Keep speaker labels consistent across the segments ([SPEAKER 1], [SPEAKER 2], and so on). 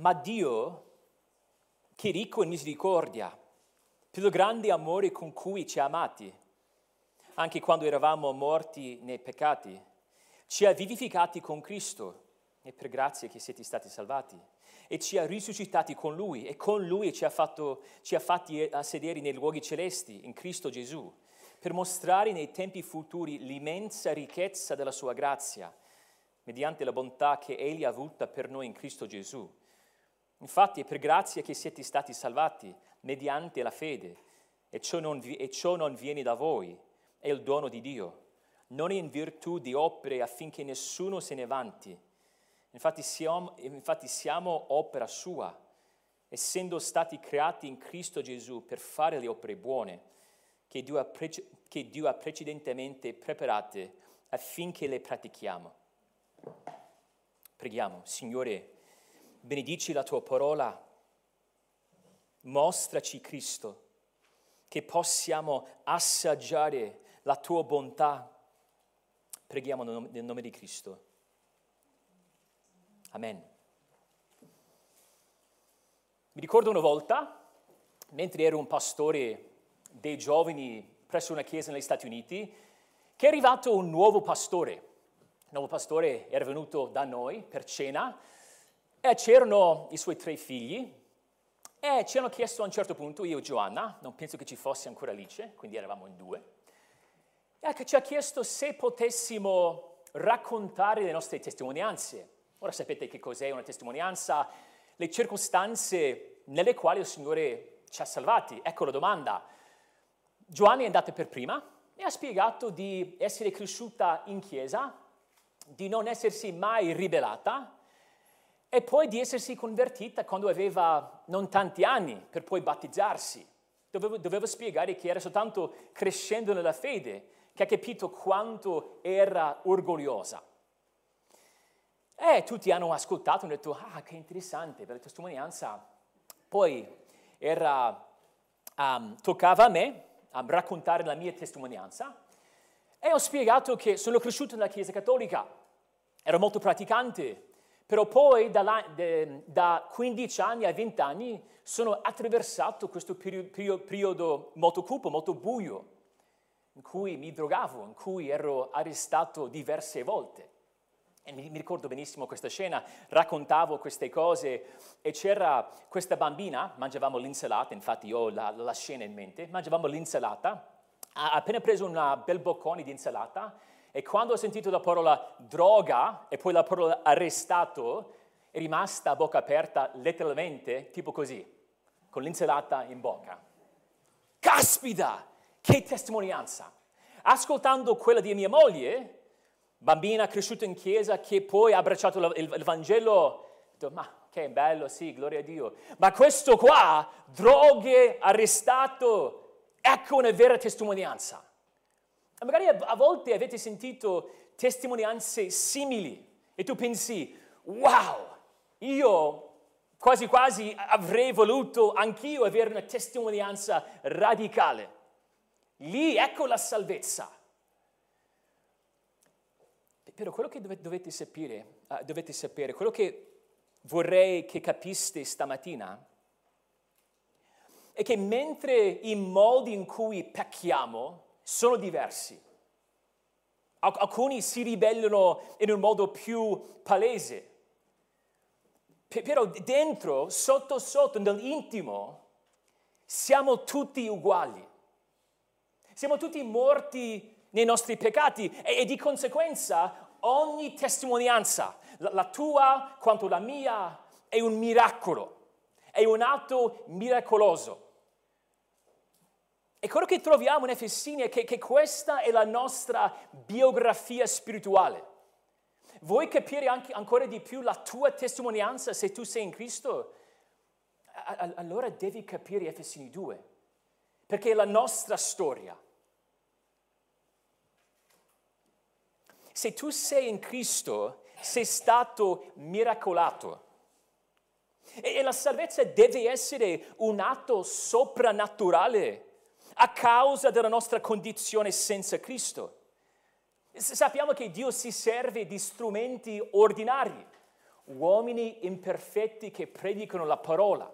[SPEAKER 1] Ma Dio, che ricco in misericordia, per il grande amore con cui ci ha amati, anche quando eravamo morti nei peccati, ci ha vivificati con Cristo e per grazia che siete stati salvati e ci ha risuscitati con Lui e con Lui ci ha, fatto, ci ha fatti a sedere nei luoghi celesti in Cristo Gesù per mostrare nei tempi futuri l'immensa ricchezza della sua grazia mediante la bontà che Egli ha avuta per noi in Cristo Gesù. Infatti è per grazia che siete stati salvati mediante la fede e ciò non, vi, e ciò non viene da voi, è il dono di Dio, non in virtù di opere affinché nessuno se ne vanti. Infatti siamo, infatti siamo opera sua, essendo stati creati in Cristo Gesù per fare le opere buone che Dio ha, prece- che Dio ha precedentemente preparate affinché le pratichiamo. Preghiamo, Signore, benedici la tua parola, mostraci Cristo, che possiamo assaggiare la tua bontà. Preghiamo nel nome di Cristo. Amen. Mi ricordo una volta, mentre ero un pastore dei giovani presso una chiesa negli Stati Uniti, che è arrivato un nuovo pastore. Il nuovo pastore era venuto da noi per cena e c'erano i suoi tre figli e ci hanno chiesto a un certo punto, io e Giovanna, non penso che ci fosse ancora Alice, quindi eravamo in due, e ci ha chiesto se potessimo raccontare le nostre testimonianze Ora sapete che cos'è una testimonianza, le circostanze nelle quali il Signore ci ha salvati. Ecco la domanda. Giovanni è andata per prima e ha spiegato di essere cresciuta in chiesa, di non essersi mai ribellata e poi di essersi convertita quando aveva non tanti anni per poi battezzarsi. Dovevo, dovevo spiegare che era soltanto crescendo nella fede che ha capito quanto era orgogliosa. E tutti hanno ascoltato e hanno detto, ah, che interessante, per la testimonianza. Poi era, um, toccava a me um, raccontare la mia testimonianza e ho spiegato che sono cresciuto nella Chiesa Cattolica, ero molto praticante, però poi da, de, da 15 anni a 20 anni sono attraversato questo periodo, molto cupo, molto buio, in cui mi drogavo, in cui ero arrestato diverse volte. E mi ricordo benissimo questa scena, raccontavo queste cose e c'era questa bambina, mangiavamo l'insalata, infatti io ho la, la scena in mente, mangiavamo l'insalata, ha appena preso un bel boccone di insalata e quando ho sentito la parola droga e poi la parola arrestato, è rimasta a bocca aperta letteralmente, tipo così, con l'insalata in bocca. Caspita, che testimonianza! Ascoltando quella di mia moglie, bambina cresciuta in chiesa che poi ha abbracciato il, Vangelo, detto, ma che bello, sì, gloria a Dio. Ma questo qua, droghe, arrestato, ecco una vera testimonianza. Magari a, volte avete sentito testimonianze simili e tu pensi, wow, io quasi quasi avrei voluto anch'io avere una testimonianza radicale. Lì ecco la salvezza. Però quello che dovete sapere, uh, dovete sapere, quello che vorrei che capiste stamattina, è che mentre i modi in cui pecchiamo sono diversi, alcuni si ribellano in un modo più palese, però dentro, sotto sotto, nell'intimo, siamo tutti uguali. Siamo tutti morti nei nostri peccati e, e di conseguenza ogni testimonianza, la, la tua quanto la mia, è un miracolo, è un atto miracoloso. E quello che troviamo in Efesini è che, che questa è la nostra biografia spirituale. Vuoi capire anche, ancora di più la tua testimonianza se tu sei in Cristo? Allora devi capire Efesini 2, perché è la nostra storia. Se tu sei in Cristo, sei stato miracolato. E la salvezza deve essere un atto soprannaturale a causa della nostra condizione senza Cristo. Sappiamo che Dio si serve di strumenti ordinari, uomini imperfetti che predicano la parola.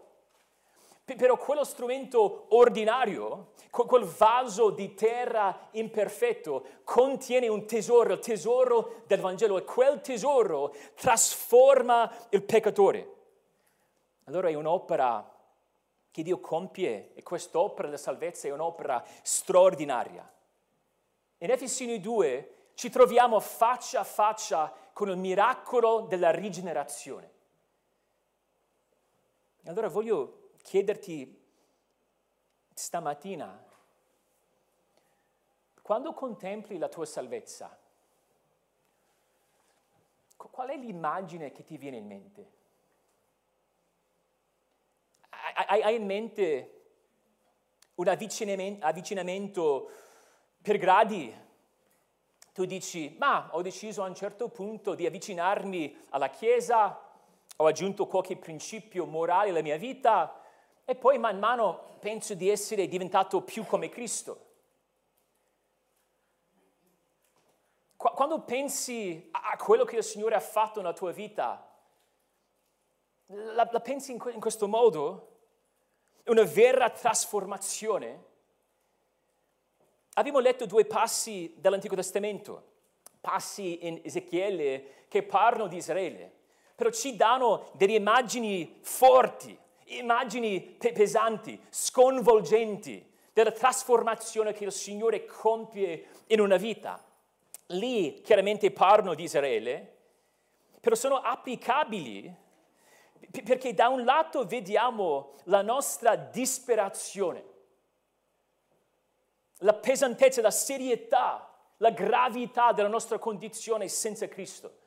[SPEAKER 1] Però quello strumento ordinario, quel vaso di terra imperfetto, contiene un tesoro, il tesoro del Vangelo, e quel tesoro trasforma il peccatore. Allora è un'opera che Dio compie e quest'opera della salvezza è un'opera straordinaria. In Efesini 2 ci troviamo faccia a faccia con il miracolo della rigenerazione. Allora voglio chiederti stamattina, quando contempli la tua salvezza, qual è l'immagine che ti viene in mente? Hai, in mente un avvicinamento, per gradi tu dici, ma ho deciso a un certo punto di avvicinarmi alla Chiesa, ho aggiunto qualche principio morale alla mia vita e poi man mano penso di essere diventato più come Cristo. Quando pensi a quello che il Signore ha fatto nella tua vita, la, la pensi in, in questo modo? Una vera trasformazione? Abbiamo letto due passi dell'Antico Testamento, passi in Ezechiele che parlano di Israele, però ci danno delle immagini forti, immagini pesanti, sconvolgenti della trasformazione che il Signore compie in una vita. Lì chiaramente parlano di Israele, però sono applicabili perché da un lato vediamo la nostra disperazione la pesantezza, la serietà, la gravità della nostra condizione senza Cristo.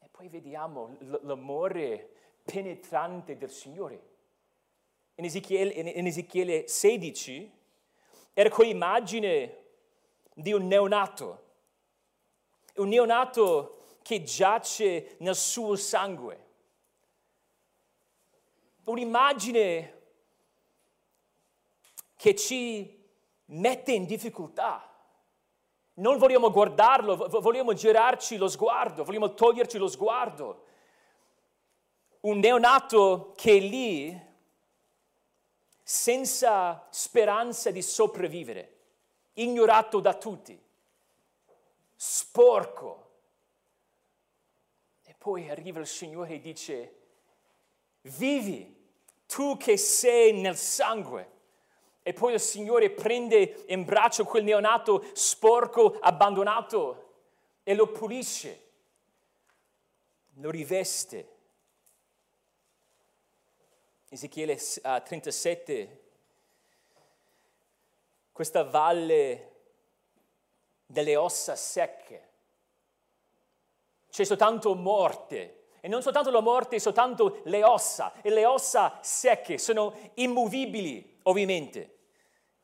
[SPEAKER 1] E poi vediamo l'amore penetrante del Signore. In Ezechiele, in Ezechiele 16 era quell'immagine di un neonato, un neonato che giace nel suo sangue. Un'immagine che ci mette in difficoltà. Non vogliamo guardarlo, vogliamo girarci lo sguardo, vogliamo toglierci lo sguardo. Un neonato che è lì senza speranza di sopravvivere, ignorato da tutti, sporco. E poi arriva il Signore e dice, vivi tu che sei nel sangue e poi il Signore prende in braccio quel neonato sporco, abbandonato, e lo pulisce, lo riveste. Ezechiele 37, questa valle delle ossa secche. C'è soltanto morte. E non soltanto la morte, soltanto le ossa. E le ossa secche sono immovibili, ovviamente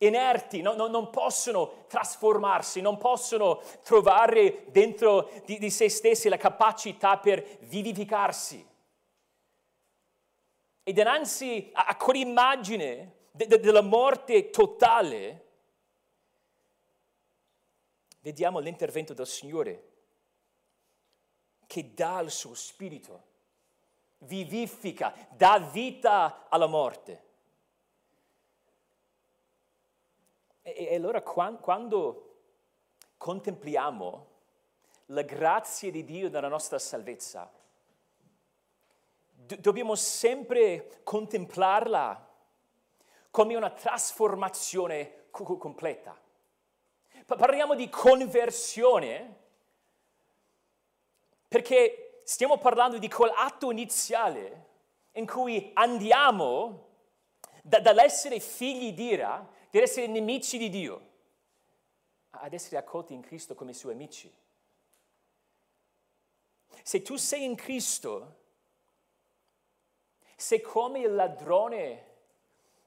[SPEAKER 1] inerti, no, no, non possono trasformarsi, non possono trovare dentro di, di se stessi la capacità per vivificarsi. E dinanzi a, a quell'immagine de, de, della morte totale, vediamo l'intervento del Signore che dà il suo spirito, vivifica, dà vita alla morte. E, e allora quando contempliamo la grazia di Dio nella nostra salvezza, do- dobbiamo sempre contemplarla come una trasformazione co- completa. Parliamo di conversione perché stiamo parlando di quell'atto iniziale in cui andiamo da, dall'essere figli di ira per essere nemici di Dio, ad essere accolti in Cristo come suoi amici. Se tu sei in Cristo, sei come il ladrone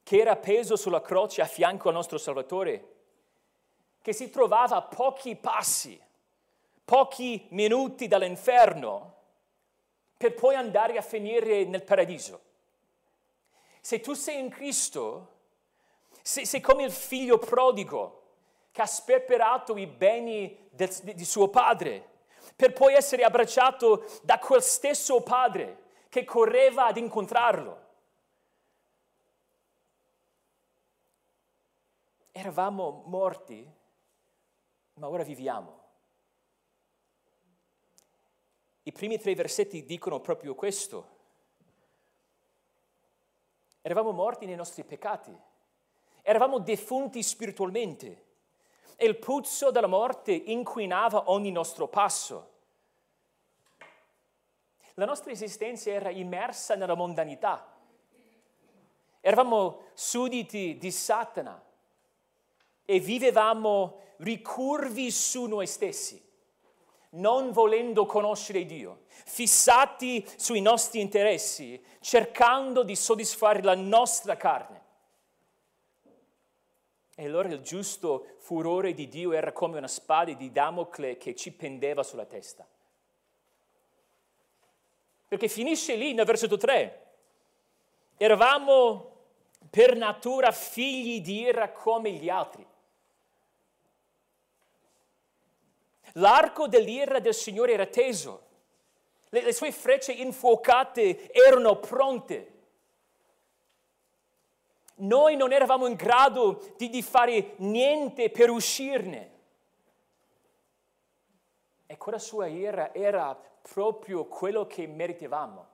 [SPEAKER 1] che era appeso sulla croce a fianco al nostro Salvatore, che si trovava a pochi passi, pochi minuti dall'inferno, per poi andare a finire nel paradiso. Se tu sei in Cristo, sei, sei come il figlio prodigo che ha sperperato i beni del, di suo padre per poi essere abbracciato da quel stesso padre che correva ad incontrarlo. Eravamo morti, ma ora viviamo. I primi tre versetti dicono proprio questo. Eravamo morti nei nostri peccati, eravamo defunti spiritualmente e il puzzo della morte inquinava ogni nostro passo. La nostra esistenza era immersa nella mondanità. Eravamo sudditi di Satana e vivevamo ricurvi su noi stessi, non volendo conoscere Dio, fissati sui nostri interessi, cercando di soddisfare la nostra carne. E allora il giusto furore di Dio era come una spada di Damocle che ci pendeva sulla testa. Perché finisce lì nel versetto 3. Eravamo per natura figli di ira come gli altri. L'arco dell'ira del Signore era teso, le, le sue frecce infuocate erano pronte. Noi non eravamo in grado di, di fare niente per uscirne. E quella sua ira era proprio quello che meritavamo.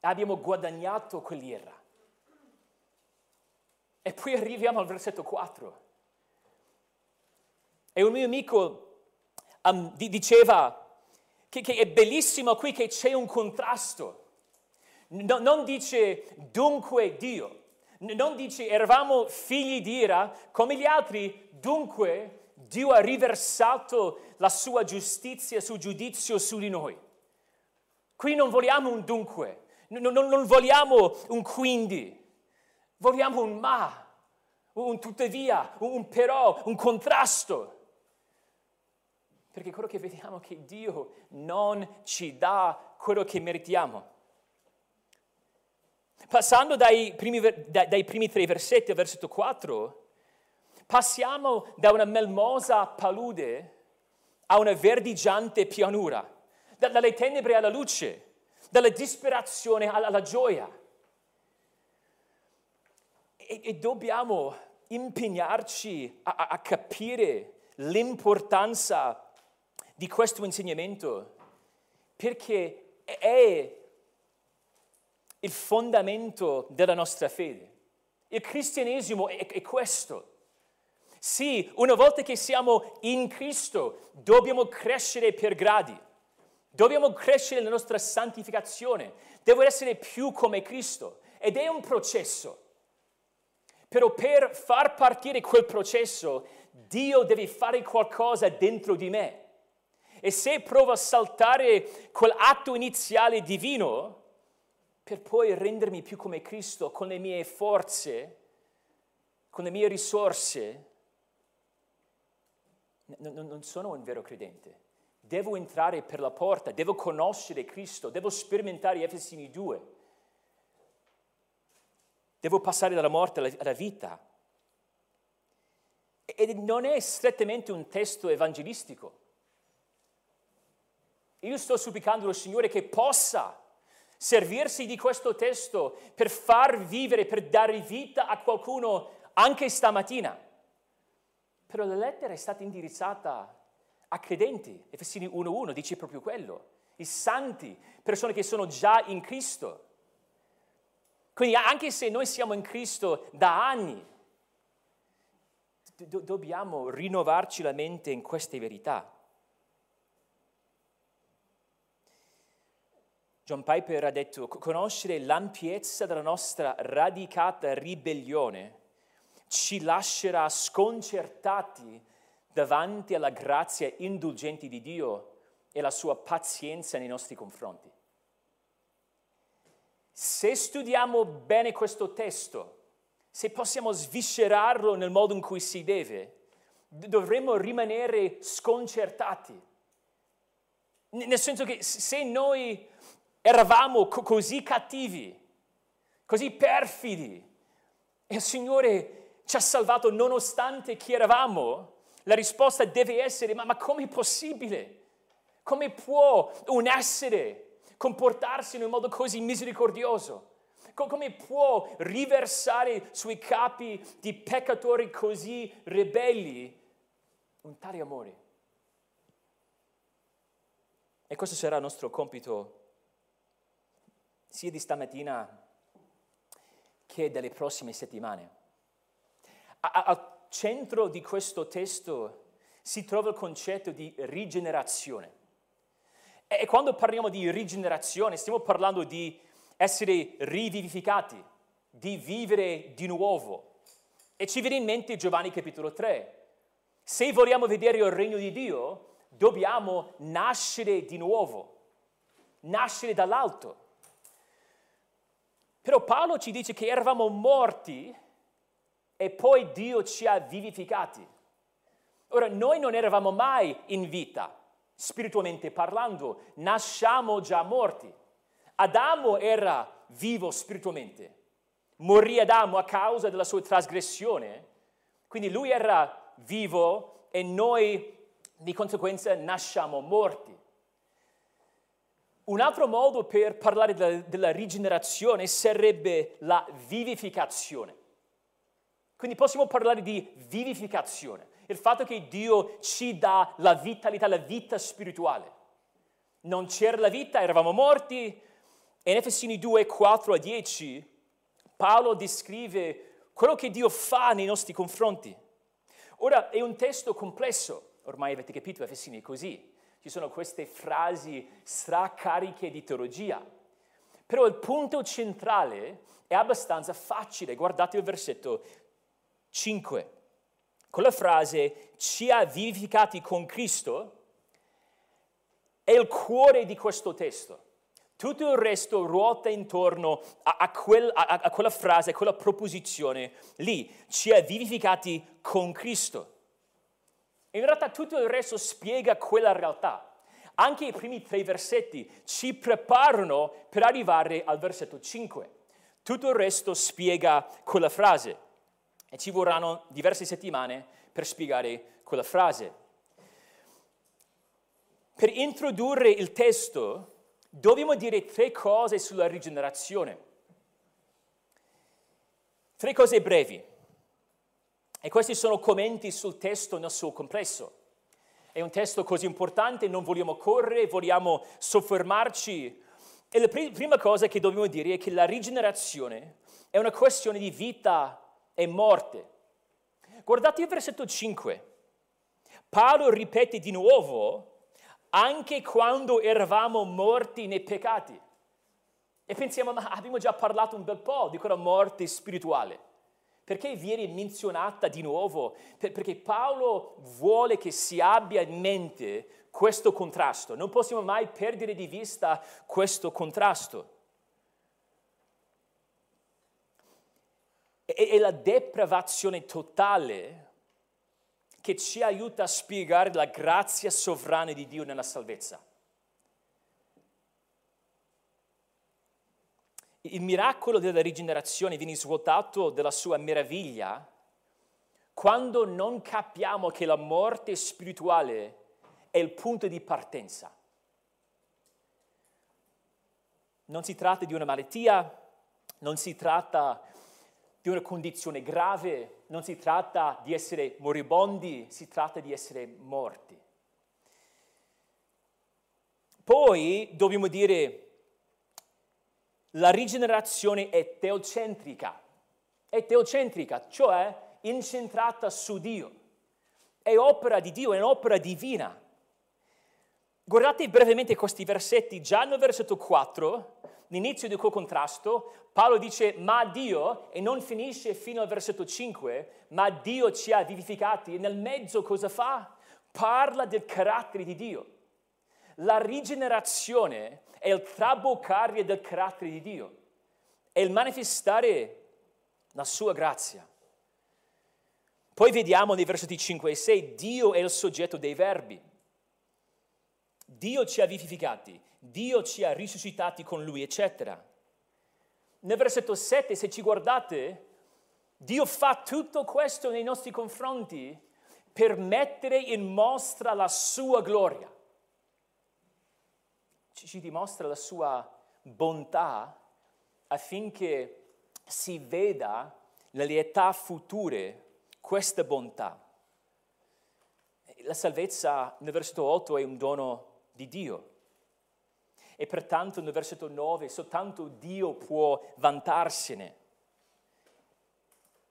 [SPEAKER 1] Abbiamo guadagnato quell'ira. E poi arriviamo al versetto 4. E un mio amico um, diceva che, che, è bellissimo qui che c'è un contrasto. No, non dice dunque Dio, non dice eravamo figli di ira come gli altri, dunque Dio ha riversato la sua giustizia sul giudizio su di noi. Qui non vogliamo un dunque, non, non, non vogliamo un quindi, vogliamo un ma, un tuttavia, un però, un contrasto. Perché quello che vediamo è che Dio non ci dà quello che meritiamo. Passando dai primi, dai primi tre versetti al versetto 4, passiamo da una melmosa palude a una verdiggiante pianura, dalle tenebre alla luce, dalla disperazione alla, gioia. E, e dobbiamo impegnarci a, a capire l'importanza di questo insegnamento perché è il fondamento della nostra fede. Il cristianesimo è, è questo. Sì, una volta che siamo in Cristo, dobbiamo crescere per gradi. Dobbiamo crescere nella nostra santificazione. Devo essere più come Cristo. Ed è un processo. Però per far partire quel processo, Dio deve fare qualcosa dentro di me. E se provo a saltare quell'atto iniziale divino, per poi rendermi più come Cristo con le mie forze, con le mie risorse, non sono un vero credente. Devo entrare per la porta, devo conoscere Cristo, devo sperimentare Efesini 2. Devo passare dalla morte alla vita. E non è strettamente un testo evangelistico. Io sto supplicando al Signore che possa servirsi di questo testo per far vivere, per dare vita a qualcuno anche stamattina. Però la lettera è stata indirizzata a credenti. Efesini 1.1 dice proprio quello. I santi, persone che sono già in Cristo. Quindi anche se noi siamo in Cristo da anni, do- dobbiamo rinnovarci la mente in queste verità. John Piper ha detto, conoscere l'ampiezza della nostra radicata ribellione ci lascerà sconcertati davanti alla grazia indulgente di Dio e la sua pazienza nei nostri confronti. Se studiamo bene questo testo, se possiamo sviscerarlo nel modo in cui si deve, dovremmo rimanere sconcertati. Nel senso che se noi eravamo co- così cattivi, così perfidi, e il Signore ci ha salvato nonostante chi eravamo, la risposta deve essere, ma, ma come è possibile? Come può un essere comportarsi in un modo così misericordioso? Come può riversare sui capi di peccatori così ribelli un tale amore? E questo sarà il nostro compito sia di stamattina che delle prossime settimane. Al centro di questo testo si trova il concetto di rigenerazione. E quando parliamo di rigenerazione stiamo parlando di essere rivivificati, di vivere di nuovo. E ci viene in mente Giovanni capitolo 3. Se vogliamo vedere il regno di Dio, dobbiamo nascere di nuovo, nascere dall'alto. Però Paolo ci dice che eravamo morti e poi Dio ci ha vivificati. Ora, noi non eravamo mai in vita, spiritualmente parlando, nasciamo già morti. Adamo era vivo spiritualmente, morì Adamo a causa della sua trasgressione, quindi lui era vivo e noi di conseguenza nasciamo morti. Un altro modo per parlare della, della rigenerazione sarebbe la vivificazione. Quindi possiamo parlare di vivificazione, il fatto che Dio ci dà la vitalità, la vita spirituale. Non c'era la vita, eravamo morti. In Efesini 2, 4 a 10 Paolo descrive quello che Dio fa nei nostri confronti. Ora è un testo complesso, ormai avete capito, Efesini è così ci sono queste frasi stracariche di teologia. Però il punto centrale è abbastanza facile. Guardate il versetto 5. Con la frase ci ha vivificati con Cristo è il cuore di questo testo. Tutto il resto ruota intorno a, a, quel, a, a quella frase, a quella proposizione lì. Ci ha vivificati con Cristo. In realtà tutto il resto spiega quella realtà. Anche i primi tre versetti ci preparano per arrivare al versetto 5. Tutto il resto spiega quella frase e ci vorranno diverse settimane per spiegare quella frase. Per introdurre il testo dobbiamo dire tre cose sulla rigenerazione. Tre cose brevi. E questi sono commenti sul testo nel suo complesso. È un testo così importante, non vogliamo correre, vogliamo soffermarci. E la pr- prima cosa che dobbiamo dire è che la rigenerazione è una questione di vita e morte. Guardate il versetto 5. Paolo ripete di nuovo, anche quando eravamo morti nei peccati. E pensiamo, ma abbiamo già parlato un bel po' di quella morte spirituale. Perché viene menzionata di nuovo? Perché Paolo vuole che si abbia in mente questo contrasto. Non possiamo mai perdere di vista questo contrasto. È la depravazione totale che ci aiuta a spiegare la grazia sovrana di Dio nella salvezza. Il miracolo della rigenerazione viene svuotato della sua meraviglia quando non capiamo che la morte spirituale è il punto di partenza. Non si tratta di una malattia, non si tratta di una condizione grave, non si tratta di essere moribondi, si tratta di essere morti. Poi dobbiamo dire la rigenerazione è teocentrica, è teocentrica, cioè incentrata su Dio. È opera di Dio, è un'opera divina. Guardate brevemente questi versetti, già nel versetto 4, l'inizio di quel contrasto, Paolo dice ma Dio, e non finisce fino al versetto 5, ma Dio ci ha vivificati, e nel mezzo cosa fa? Parla del carattere di Dio. La rigenerazione è il traboccare del carattere di Dio, è il manifestare la sua grazia. Poi vediamo nei versetti 5 e 6, Dio è il soggetto dei verbi. Dio ci ha vivificati, Dio ci ha risuscitati con Lui, eccetera. Nel versetto 7, se ci guardate, Dio fa tutto questo nei nostri confronti per mettere in mostra la sua gloria. Ci dimostra la sua bontà affinché si veda nelle età future questa bontà. La salvezza nel versetto 8 è un dono di Dio e pertanto nel versetto 9 soltanto Dio può vantarsene.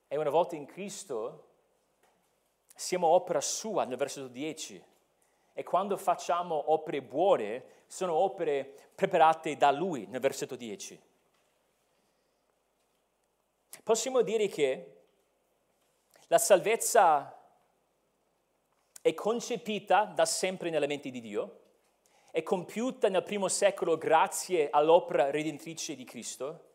[SPEAKER 1] E una volta in Cristo siamo opera sua nel versetto 10 e quando facciamo opere buone sono opere preparate da Lui nel versetto 10. Possiamo dire che la salvezza è concepita da sempre nella mente di Dio, è compiuta nel primo secolo grazie all'opera redentrice di Cristo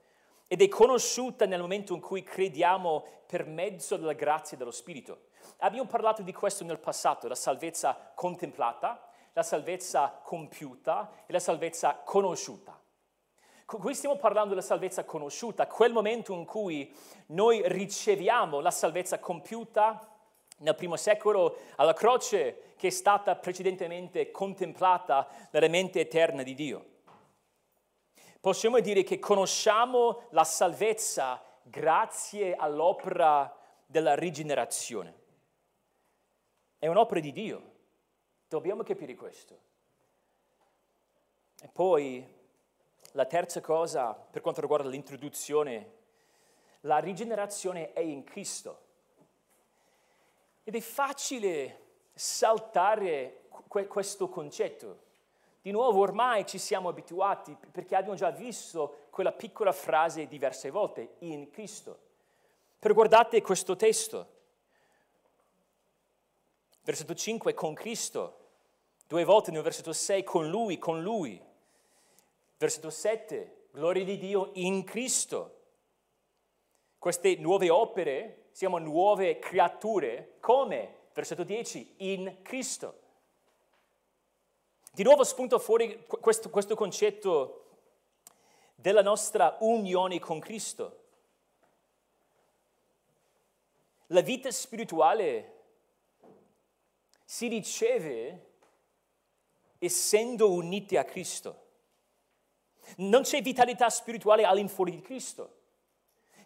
[SPEAKER 1] ed è conosciuta nel momento in cui crediamo per mezzo della grazia dello Spirito. Abbiamo parlato di questo nel passato, la salvezza contemplata, la salvezza compiuta e la salvezza conosciuta. Qui stiamo parlando della salvezza conosciuta, quel momento in cui noi riceviamo la salvezza compiuta nel primo secolo alla croce che è stata precedentemente contemplata nella mente eterna di Dio. Possiamo dire che conosciamo la salvezza grazie all'opera della rigenerazione. È un'opera di Dio. Dobbiamo capire questo. E poi la terza cosa, per quanto riguarda l'introduzione, la rigenerazione è in Cristo. Ed è facile saltare questo concetto. Di nuovo ormai ci siamo abituati perché abbiamo già visto quella piccola frase diverse volte, in Cristo. Per guardate questo testo. Versetto 5, con Cristo. Due volte nel versetto 6, con Lui, con Lui. Versetto 7, gloria di Dio in Cristo. Queste nuove opere, siamo nuove creature, come? Versetto 10, in Cristo. Di nuovo spunta fuori questo, questo concetto della nostra unione con Cristo. La vita spirituale si riceve essendo uniti a Cristo. Non c'è vitalità spirituale all'infuori di Cristo.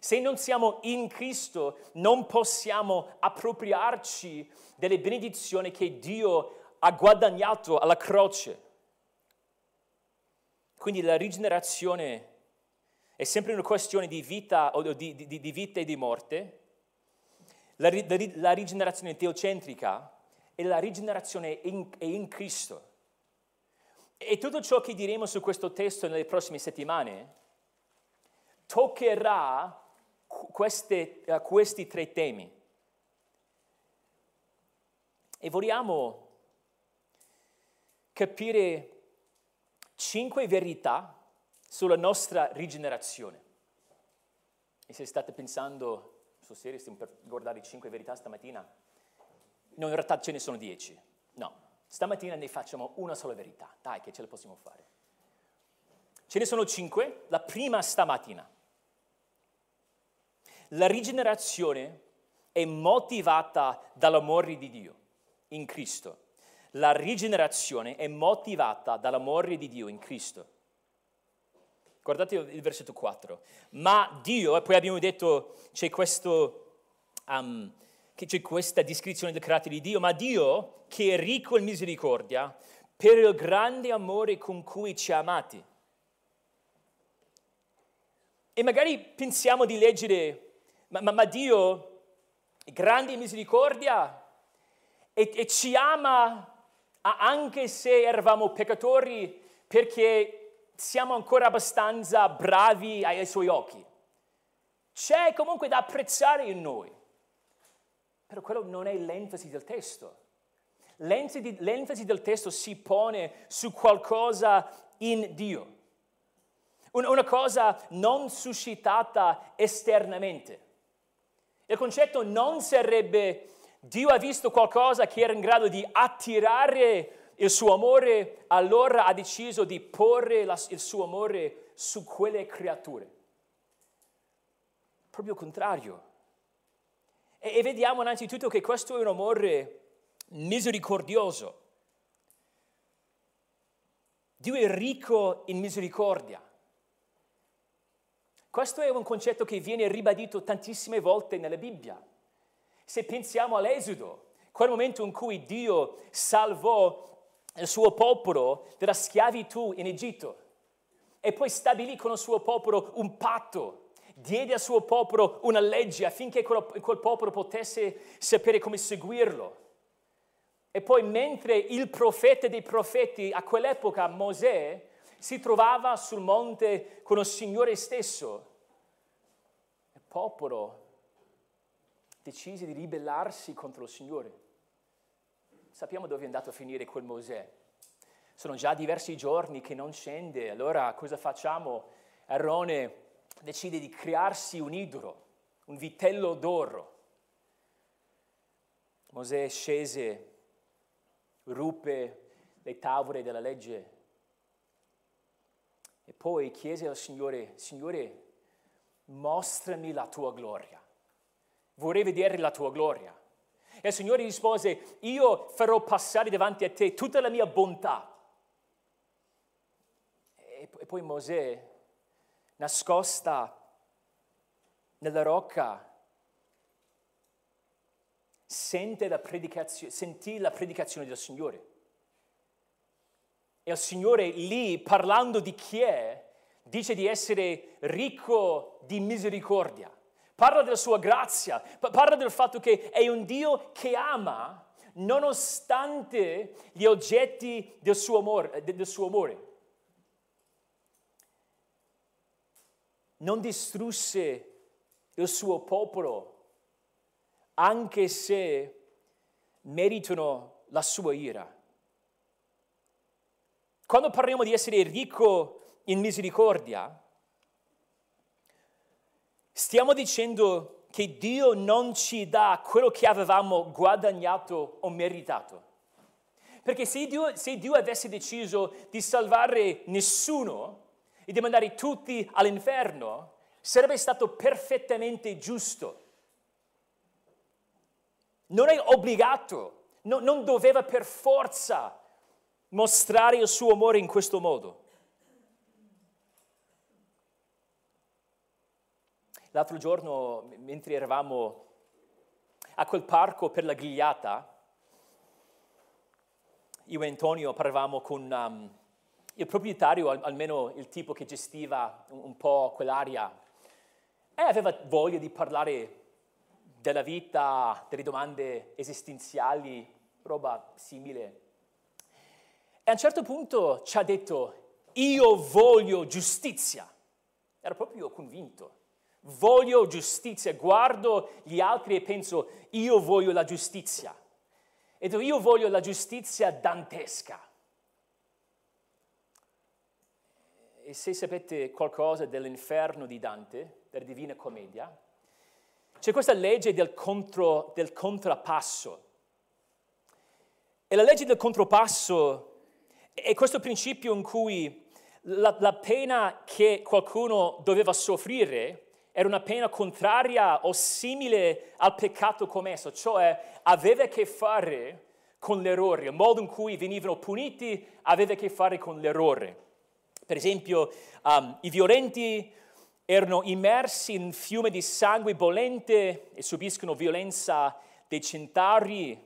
[SPEAKER 1] Se non siamo in Cristo, non possiamo appropriarci delle benedizioni che Dio ha guadagnato alla croce. Quindi la rigenerazione è sempre una questione di vita, di, di, di vita e di morte. La, la, la rigenerazione teocentrica è la rigenerazione in, è in Cristo. E tutto ciò che diremo su questo testo nelle prossime settimane toccherà queste, uh, questi tre temi. E vogliamo capire cinque verità sulla nostra rigenerazione. E se state pensando, sul serio, stiamo per guardare cinque verità stamattina, no, in realtà ce ne sono dieci. No, Stamattina ne facciamo una sola verità, dai che ce la possiamo fare. Ce ne sono cinque, la prima stamattina. La rigenerazione è motivata dall'amore di Dio in Cristo. La rigenerazione è motivata dall'amore di Dio in Cristo. Guardate il versetto 4. Ma Dio, e poi abbiamo detto c'è questo um, che c'è questa descrizione del carattere di Dio, ma Dio, che è ricco in misericordia, per il grande amore con cui ci ha amati. E magari pensiamo di leggere, ma, ma, ma Dio è grande in misericordia e, e ci ama anche se eravamo peccatori perché siamo ancora abbastanza bravi ai suoi occhi. C'è comunque da apprezzare in noi. Però quello non è l'enfasi del testo. L'enfasi, l'enfasi del testo si pone su qualcosa in Dio, una cosa non suscitata esternamente. Il concetto non sarebbe Dio ha visto qualcosa che era in grado di attirare il suo amore, allora ha deciso di porre la, il suo amore su quelle creature. Proprio il contrario. E, e vediamo innanzitutto che questo è un amore misericordioso. Dio è ricco in misericordia. Questo è un concetto che viene ribadito tantissime volte nella Bibbia. Se pensiamo all'Esodo, quel momento in cui Dio salvò il suo popolo dalla schiavitù in Egitto e poi stabilì con il suo popolo un patto, diede al suo popolo una legge affinché quel popolo potesse sapere come seguirlo. E poi mentre il profeta dei profeti a quell'epoca, Mosè, si trovava sul monte con il Signore stesso, il popolo decise di ribellarsi contro il Signore. Sappiamo dove è andato a finire quel Mosè. Sono già diversi giorni che non scende, allora cosa facciamo? Arone decide di crearsi un idolo, un vitello d'oro. Mosè scese ruppe le tavole della legge e poi chiese al Signore, Signore, mostrami la tua gloria. Vorrei vedere la tua gloria. E il Signore rispose, io farò passare davanti a te tutta la mia bontà. E poi Mosè, nascosta nella rocca, sente la predicazione, sentì la predicazione del Signore. E il Signore lì, parlando di chi è, dice di essere ricco di misericordia. Parla della sua grazia, parla del fatto che è un Dio che ama nonostante gli oggetti del suo amore. Del suo amore. Non distrusse il suo popolo anche se meritano la sua ira. Quando parliamo di essere ricco in misericordia, stiamo dicendo che Dio non ci dà quello che avevamo guadagnato o meritato. Perché se Dio, se Dio avesse deciso di salvare nessuno e di mandare tutti all'inferno, sarebbe stato perfettamente giusto non è obbligato, no, non doveva per forza mostrare il suo amore in questo modo. L'altro giorno, mentre eravamo a quel parco per la grigliata, io e Antonio parlavamo con um, il proprietario, almeno il tipo che gestiva un, po' quell'area, e aveva voglia di parlare della vita, delle domande esistenziali, roba simile. E a un certo punto ci ha detto, io voglio giustizia. Era proprio convinto. Voglio giustizia. Guardo gli altri e penso, io voglio la giustizia. E io voglio la giustizia dantesca. E se sapete qualcosa dell'inferno di Dante, della Divina Commedia, c'è questa legge del, contro, del contrappasso. E la legge del contrappasso è questo principio in cui la, la, pena che qualcuno doveva soffrire era una pena contraria o simile al peccato commesso, cioè aveva a che fare con l'errore, il modo in cui venivano puniti aveva a che fare con l'errore. Per esempio, um, i violenti erano immersi in un fiume di sangue bollente e subiscono violenza dei centauri,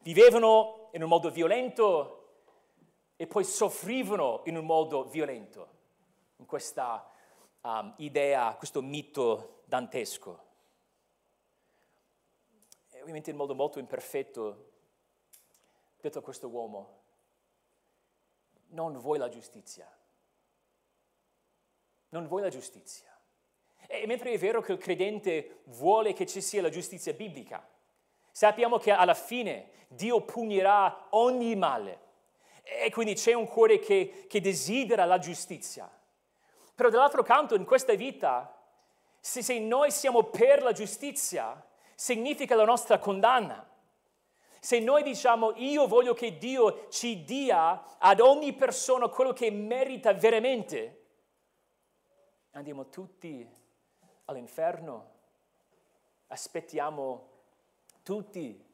[SPEAKER 1] vivevano in un modo violento e poi soffrivano in un modo violento, in questa um, idea, questo mito dantesco. E ovviamente in modo molto imperfetto, detto a questo uomo, non vuoi la giustizia, non vuoi la giustizia. E mentre è vero che il credente vuole che ci sia la giustizia biblica, sappiamo che alla fine Dio punirà ogni male. E quindi c'è un cuore che, che desidera la giustizia. Però dall'altro canto, in questa vita, se, se noi siamo per la giustizia, significa la nostra condanna. Se noi diciamo io voglio che Dio ci dia ad ogni persona quello che merita veramente, andiamo tutti all'inferno, aspettiamo tutti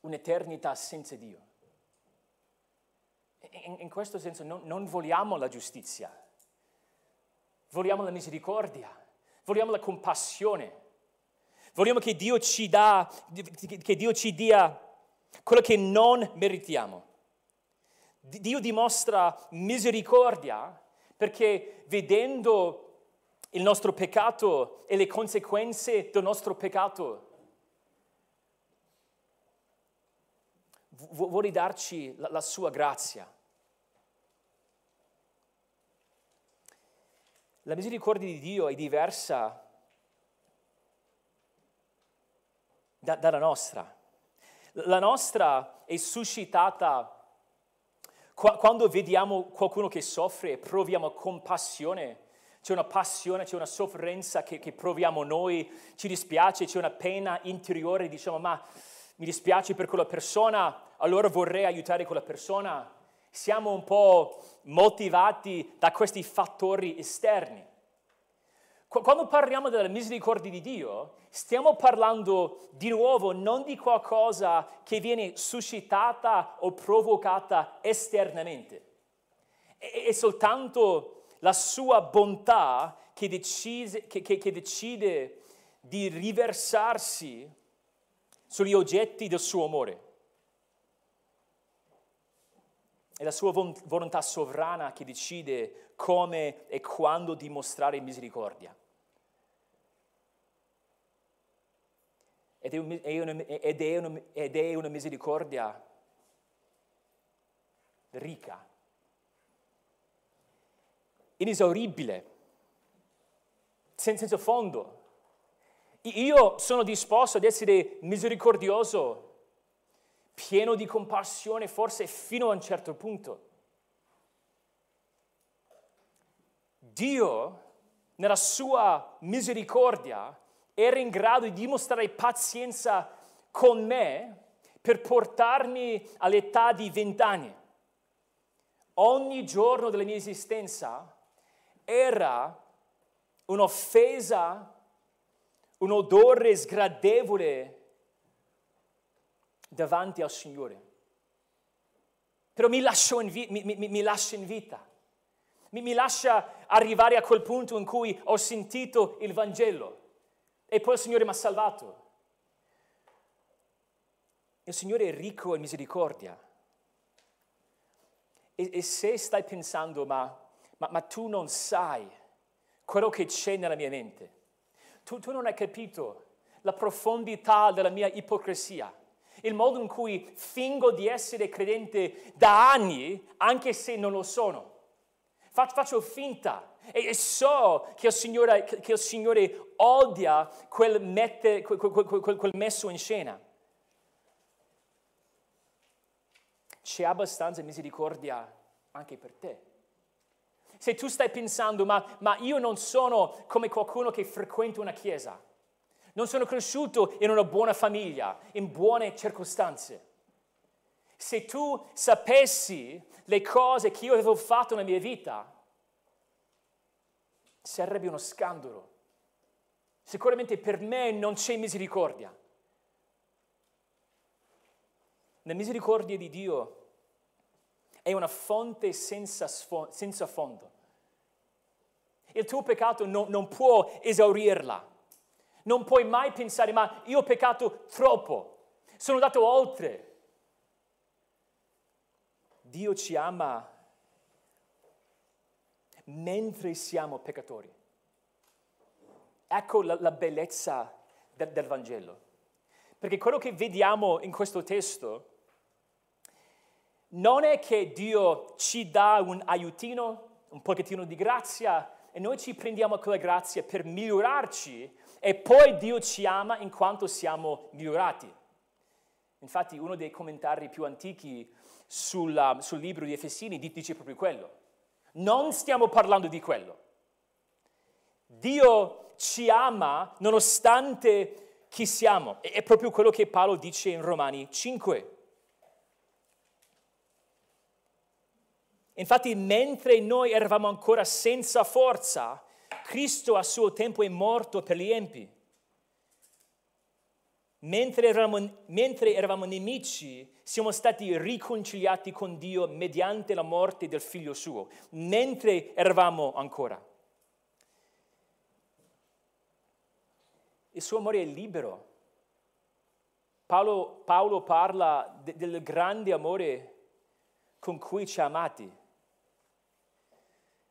[SPEAKER 1] un'eternità senza Dio. In, in questo senso non, non vogliamo la giustizia, vogliamo la misericordia, vogliamo la compassione. Vogliamo che Dio ci, dà, che Dio ci dia quello che non meritiamo. Dio dimostra misericordia perché vedendo il nostro peccato e le conseguenze del nostro peccato, vuole darci la, la sua grazia. La misericordia di Dio è diversa da, dalla nostra. La nostra è suscitata quando vediamo qualcuno che soffre e proviamo compassione. C'è una passione, c'è una sofferenza che, che proviamo noi, ci dispiace, c'è una pena interiore, diciamo ma mi dispiace per quella persona, allora vorrei aiutare quella persona. Siamo un po' motivati da questi fattori esterni. Quando parliamo della misericordia di Dio, stiamo parlando di nuovo non di qualcosa che viene suscitata o provocata esternamente. È soltanto la sua bontà che decide, che, che, che decide di riversarsi sugli oggetti del suo amore. È la sua volontà sovrana che decide come e quando dimostrare misericordia. Ed è, un, è una, ed, è una, ed è una misericordia ricca, inesauribile, senza fondo. Io sono disposto ad essere misericordioso, pieno di compassione, forse fino a un certo punto. Dio, nella sua misericordia, era in grado di dimostrare pazienza con me per portarmi all'età di vent'anni. Ogni giorno della mia esistenza era un'offesa un odore sgradevole davanti al Signore. Però mi lascia in, vi- mi, mi, mi lascia in vita. Mi, mi lascia arrivare a quel punto in cui ho sentito il Vangelo e poi il Signore mi ha salvato. Il Signore è ricco in misericordia. E, e se stai pensando, ma, ma, ma tu non sai quello che c'è nella mia mente, tu, tu non hai capito la profondità della mia ipocrisia, il modo in cui fingo di essere credente da anni, anche se non lo sono. Faccio finta e so che il Signore, che il Signore odia quel, mette, quel, quel, quel messo in scena. C'è abbastanza misericordia anche per te. Se tu stai pensando, ma, ma io non sono come qualcuno che frequenta una chiesa, non sono cresciuto in una buona famiglia, in buone circostanze. Se tu sapessi le cose che io avevo fatto nella mia vita, sarebbe uno scandalo. Sicuramente per me non c'è misericordia. La misericordia di Dio è una fonte senza, sfo- senza fondo. Il tuo peccato no, non può esaurirla. Non puoi mai pensare, ma io ho peccato troppo, sono andato oltre. Dio ci ama mentre siamo peccatori. Ecco la, la bellezza de, del Vangelo. Perché quello che vediamo in questo testo non è che Dio ci dà un aiutino, un pochettino di grazia e noi ci prendiamo quella grazia per migliorarci e poi Dio ci ama in quanto siamo migliorati. Infatti uno dei commentari più antichi sul, sul libro di Efesini dice proprio quello. Non stiamo parlando di quello. Dio ci ama nonostante chi siamo. È proprio quello che Paolo dice in Romani 5. Infatti, mentre noi eravamo ancora senza forza, Cristo a suo tempo è morto per gli empi. Mentre eravamo, mentre eravamo nemici, siamo stati riconciliati con Dio mediante la morte del figlio suo, mentre eravamo ancora. Il suo amore è libero. Paolo, Paolo parla de, del grande amore con cui ci ha amati.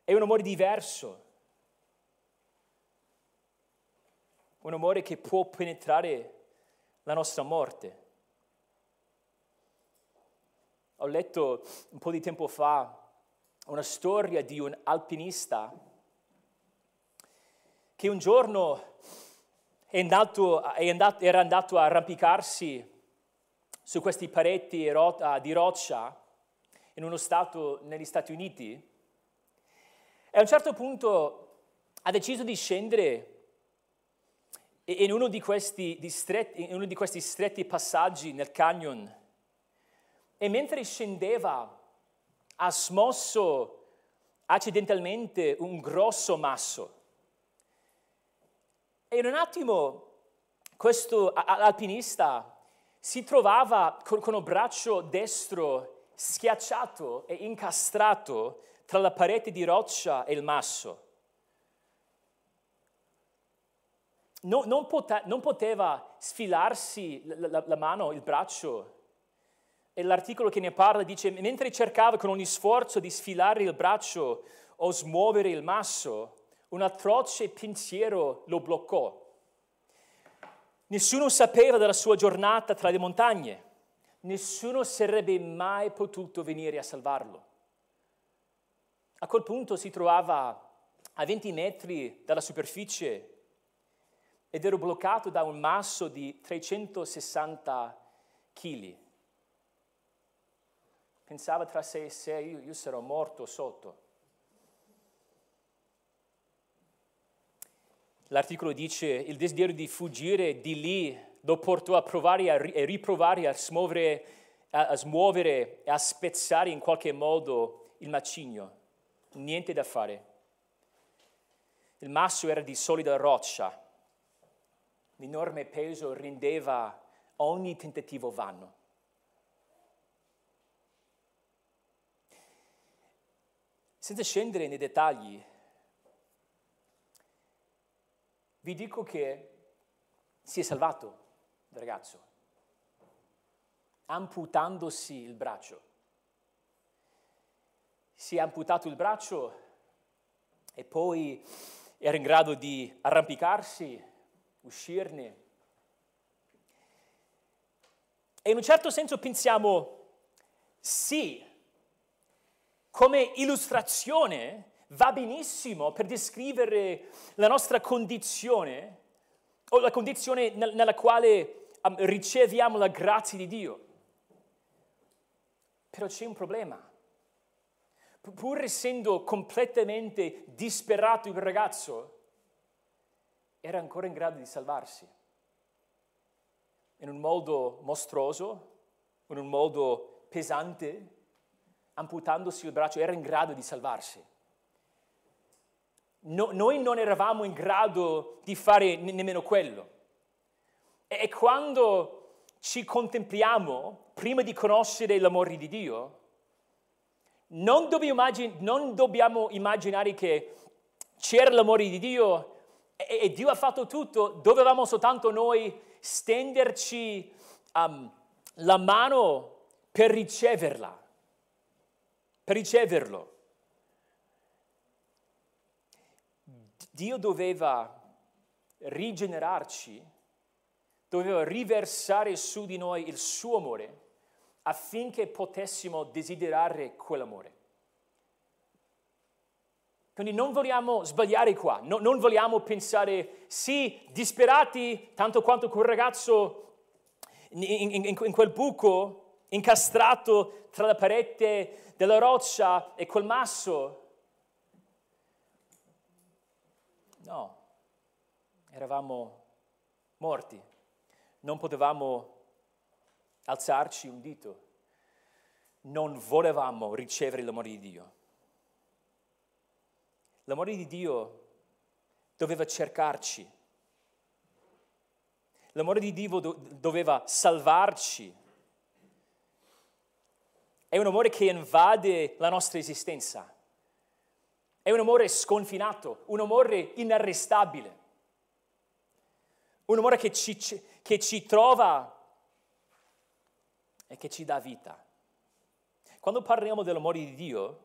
[SPEAKER 1] È un amore diverso, un amore che può penetrare la nostra morte. Ho letto un po' di tempo fa una storia di un alpinista che un giorno è andato, è andato, era andato a arrampicarsi su questi pareti di roccia in uno stato negli Stati Uniti e a un certo punto ha deciso di scendere in uno di questi, distretti, uno di questi stretti passaggi nel canyon e mentre scendeva ha smosso accidentalmente un grosso masso. E in un attimo questo alpinista si trovava con, con un braccio destro schiacciato e incastrato tra la parete di roccia e il masso. No, non, pote, non, poteva sfilarsi la, la, la mano, il braccio. E l'articolo che ne parla dice, mentre cercava con ogni sforzo di sfilare il braccio o smuovere il masso, un atroce pensiero lo bloccò. Nessuno sapeva della sua giornata tra le montagne, nessuno sarebbe mai potuto venire a salvarlo. A quel punto si trovava a 20 metri dalla superficie ed ero bloccato da un masso di 360 kg. Pensava tra sé e sé, io, io sarò morto sotto. L'articolo dice, il desiderio di fuggire di lì lo portò a provare e riprovare a smuovere, a, a smuovere e a spezzare in qualche modo il macigno. Niente da fare. Il masso era di solida roccia L'enorme peso rendeva ogni tentativo vano. Senza scendere nei dettagli, vi dico che si è salvato il ragazzo, amputandosi il braccio. Si è amputato il braccio e poi era in grado di arrampicarsi uscirne. E in un certo senso pensiamo, sì, come illustrazione va benissimo per descrivere la nostra condizione o la condizione nella quale riceviamo la grazia di Dio. Però c'è un problema. Pur essendo completamente disperato il ragazzo, era ancora in grado di salvarsi. In un modo mostruoso, in un modo pesante, amputandosi il braccio, era in grado di salvarsi. No, noi non eravamo in grado di fare ne- nemmeno quello. E, e quando ci contempliamo, prima di conoscere l'amore di Dio, non dobbiamo, immagin- non dobbiamo immaginare che c'era l'amore di Dio e, e Dio ha fatto tutto, dovevamo soltanto noi stenderci um, la mano per riceverla, per riceverlo. Dio doveva rigenerarci, doveva riversare su di noi il suo amore affinché potessimo desiderare quell'amore. Quindi non vogliamo sbagliare qua, no, non vogliamo pensare, sì, disperati, tanto quanto quel ragazzo in, in, in, quel buco, incastrato tra la parete della roccia e quel masso. No, eravamo morti, non potevamo alzarci un dito, non volevamo ricevere l'amore di Dio. L'amore di Dio doveva cercarci. l'amore di Dio do- doveva salvarci. È un amore che invade la nostra esistenza. È un amore sconfinato, un amore inarrestabile. Un amore che ci, che ci trova e che ci dà vita. Quando parliamo dell'amore di Dio,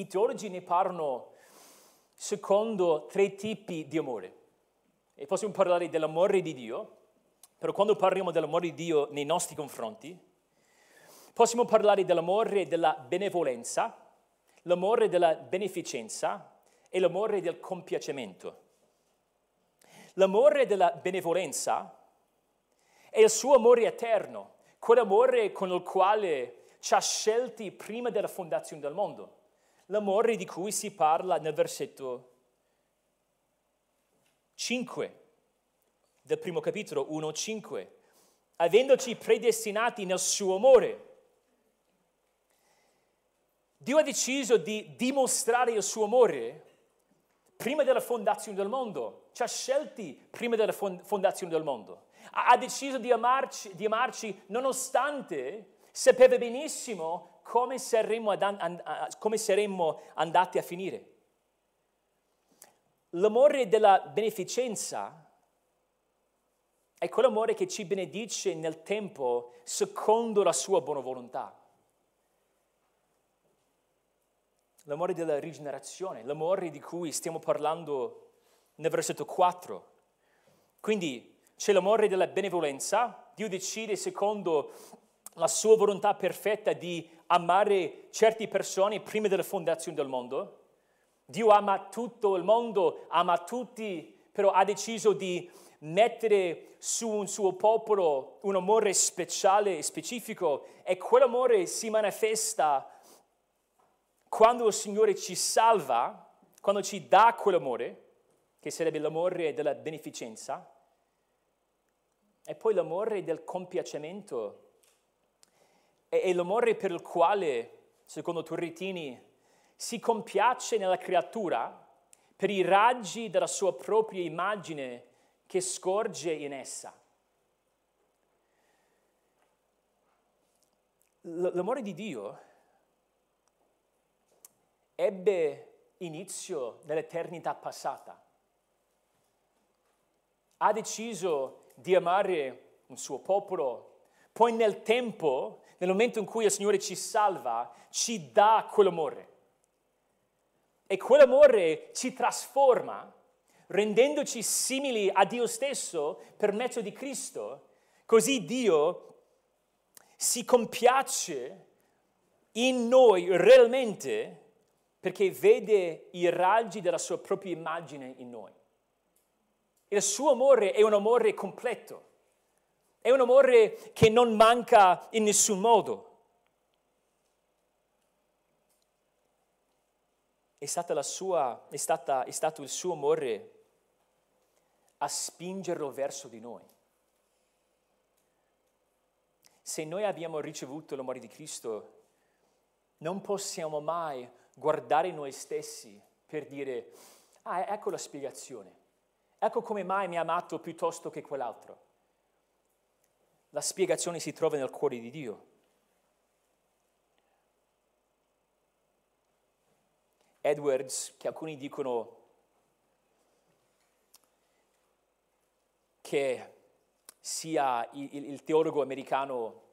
[SPEAKER 1] i teologi ne parlano secondo tre tipi di amore. E possiamo parlare dell'amore di Dio, però quando parliamo dell'amore di Dio nei nostri confronti, possiamo parlare dell'amore della benevolenza, l'amore della beneficenza e l'amore del compiacimento. L'amore della benevolenza è il suo amore eterno, quell'amore con il quale ci ha scelti prima della fondazione del mondo, l'amore di cui si parla nel versetto 5 del primo capitolo 1-5, avendoci predestinati nel suo amore. Dio ha deciso di dimostrare il suo amore prima della fondazione del mondo, ci ha scelti prima della fondazione del mondo, ha deciso di amarci, di amarci nonostante sapeva benissimo come saremmo, ad, come saremmo andati a finire. L'amore della beneficenza è quell'amore che ci benedice nel tempo secondo la sua buona volontà. L'amore della rigenerazione, l'amore di cui stiamo parlando nel versetto 4. Quindi c'è l'amore della benevolenza, Dio decide secondo la sua volontà perfetta di amare certe persone prima della fondazione del mondo. Dio ama tutto il mondo, ama tutti, però ha deciso di mettere su un suo popolo un amore speciale e specifico e quell'amore si manifesta quando il Signore ci salva, quando ci dà quell'amore, che sarebbe l'amore della beneficenza, e poi l'amore del compiacimento è l'amore per il quale, secondo Turritini, si compiace nella creatura per i raggi della sua propria immagine che scorge in essa. L'amore di Dio ebbe inizio nell'eternità passata. Ha deciso di amare un suo popolo, poi nel tempo nel momento in cui il Signore ci salva, ci dà quell'amore. E quell'amore ci trasforma, rendendoci simili a Dio stesso per mezzo di Cristo. Così Dio si compiace in noi realmente perché vede i raggi della sua propria immagine in noi. Il suo amore è un amore completo. È un amore che non manca in nessun modo. È, sua, è, stata, è stato il suo amore a spingerlo verso di noi. Se noi abbiamo ricevuto l'amore di Cristo, non possiamo mai guardare noi stessi per dire, ah, ecco la spiegazione, ecco come mai mi ha amato piuttosto che quell'altro. La spiegazione si trova nel cuore di Dio. Edwards, che alcuni dicono che sia il, il teologo americano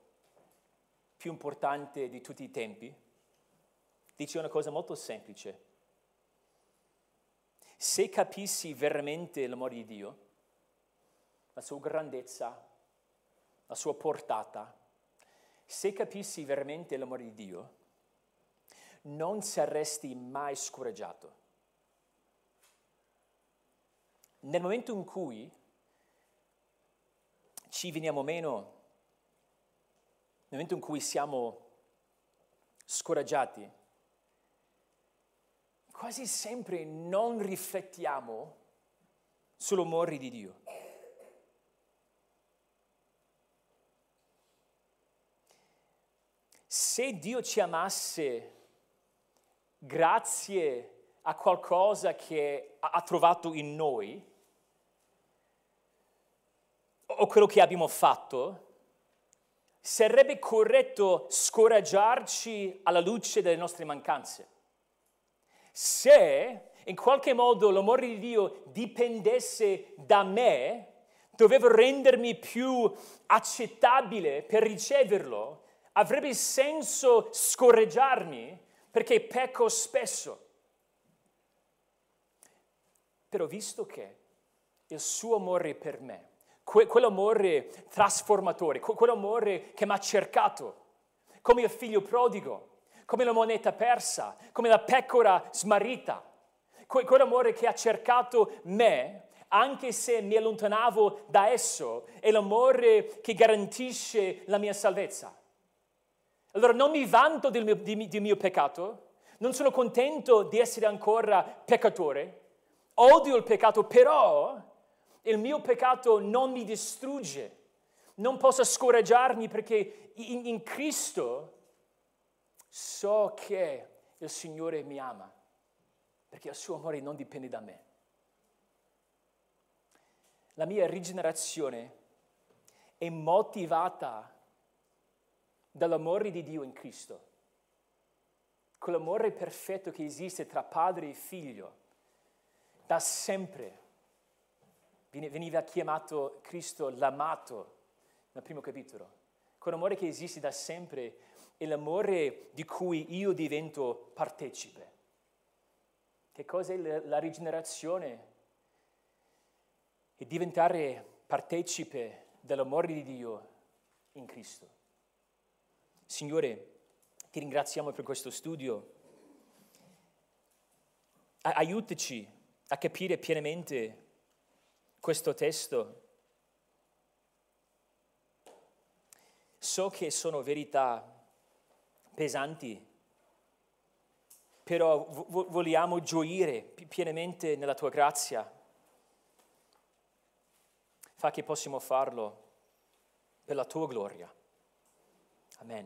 [SPEAKER 1] più importante di tutti i tempi, dice una cosa molto semplice. Se capissi veramente l'amore di Dio, la sua grandezza, la sua portata, se capissi veramente l'amore di Dio, non saresti mai scoraggiato. Nel momento in cui ci veniamo meno, nel momento in cui siamo scoraggiati, quasi sempre non riflettiamo sull'amore di Dio. Se Dio ci amasse grazie a qualcosa che ha trovato in noi, o quello che abbiamo fatto, sarebbe corretto scoraggiarci alla luce delle nostre mancanze. Se in qualche modo l'amore di Dio dipendesse da me, dovevo rendermi più accettabile per riceverlo, avrebbe senso scorreggiarmi perché pecco spesso. Però visto che il suo amore per me, que- quell'amore trasformatore, que- quell'amore che mi ha cercato, come il figlio prodigo, come la moneta persa, come la pecora smarrita, que- quell'amore che ha cercato me, anche se mi allontanavo da esso, è l'amore che garantisce la mia salvezza. Allora non mi vanto del mio, di, del mio peccato, non sono contento di essere ancora peccatore, odio il peccato, però il mio peccato non mi distrugge, non posso scoraggiarmi perché in, in Cristo so che il Signore mi ama, perché il suo amore non dipende da me. La mia rigenerazione è motivata dall'amore di Dio in Cristo, quell'amore perfetto che esiste tra padre e figlio, da sempre. Veniva chiamato Cristo l'amato nel primo capitolo. Quell'amore che esiste da sempre è l'amore di cui io divento partecipe. Che cosa è la rigenerazione? È diventare partecipe dell'amore di Dio in Cristo. Signore, ti ringraziamo per questo studio. Aiutaci a capire pienamente questo testo. So che sono verità pesanti, però vogliamo gioire pienamente nella tua grazia. Fa che possiamo farlo per la tua gloria. Amen.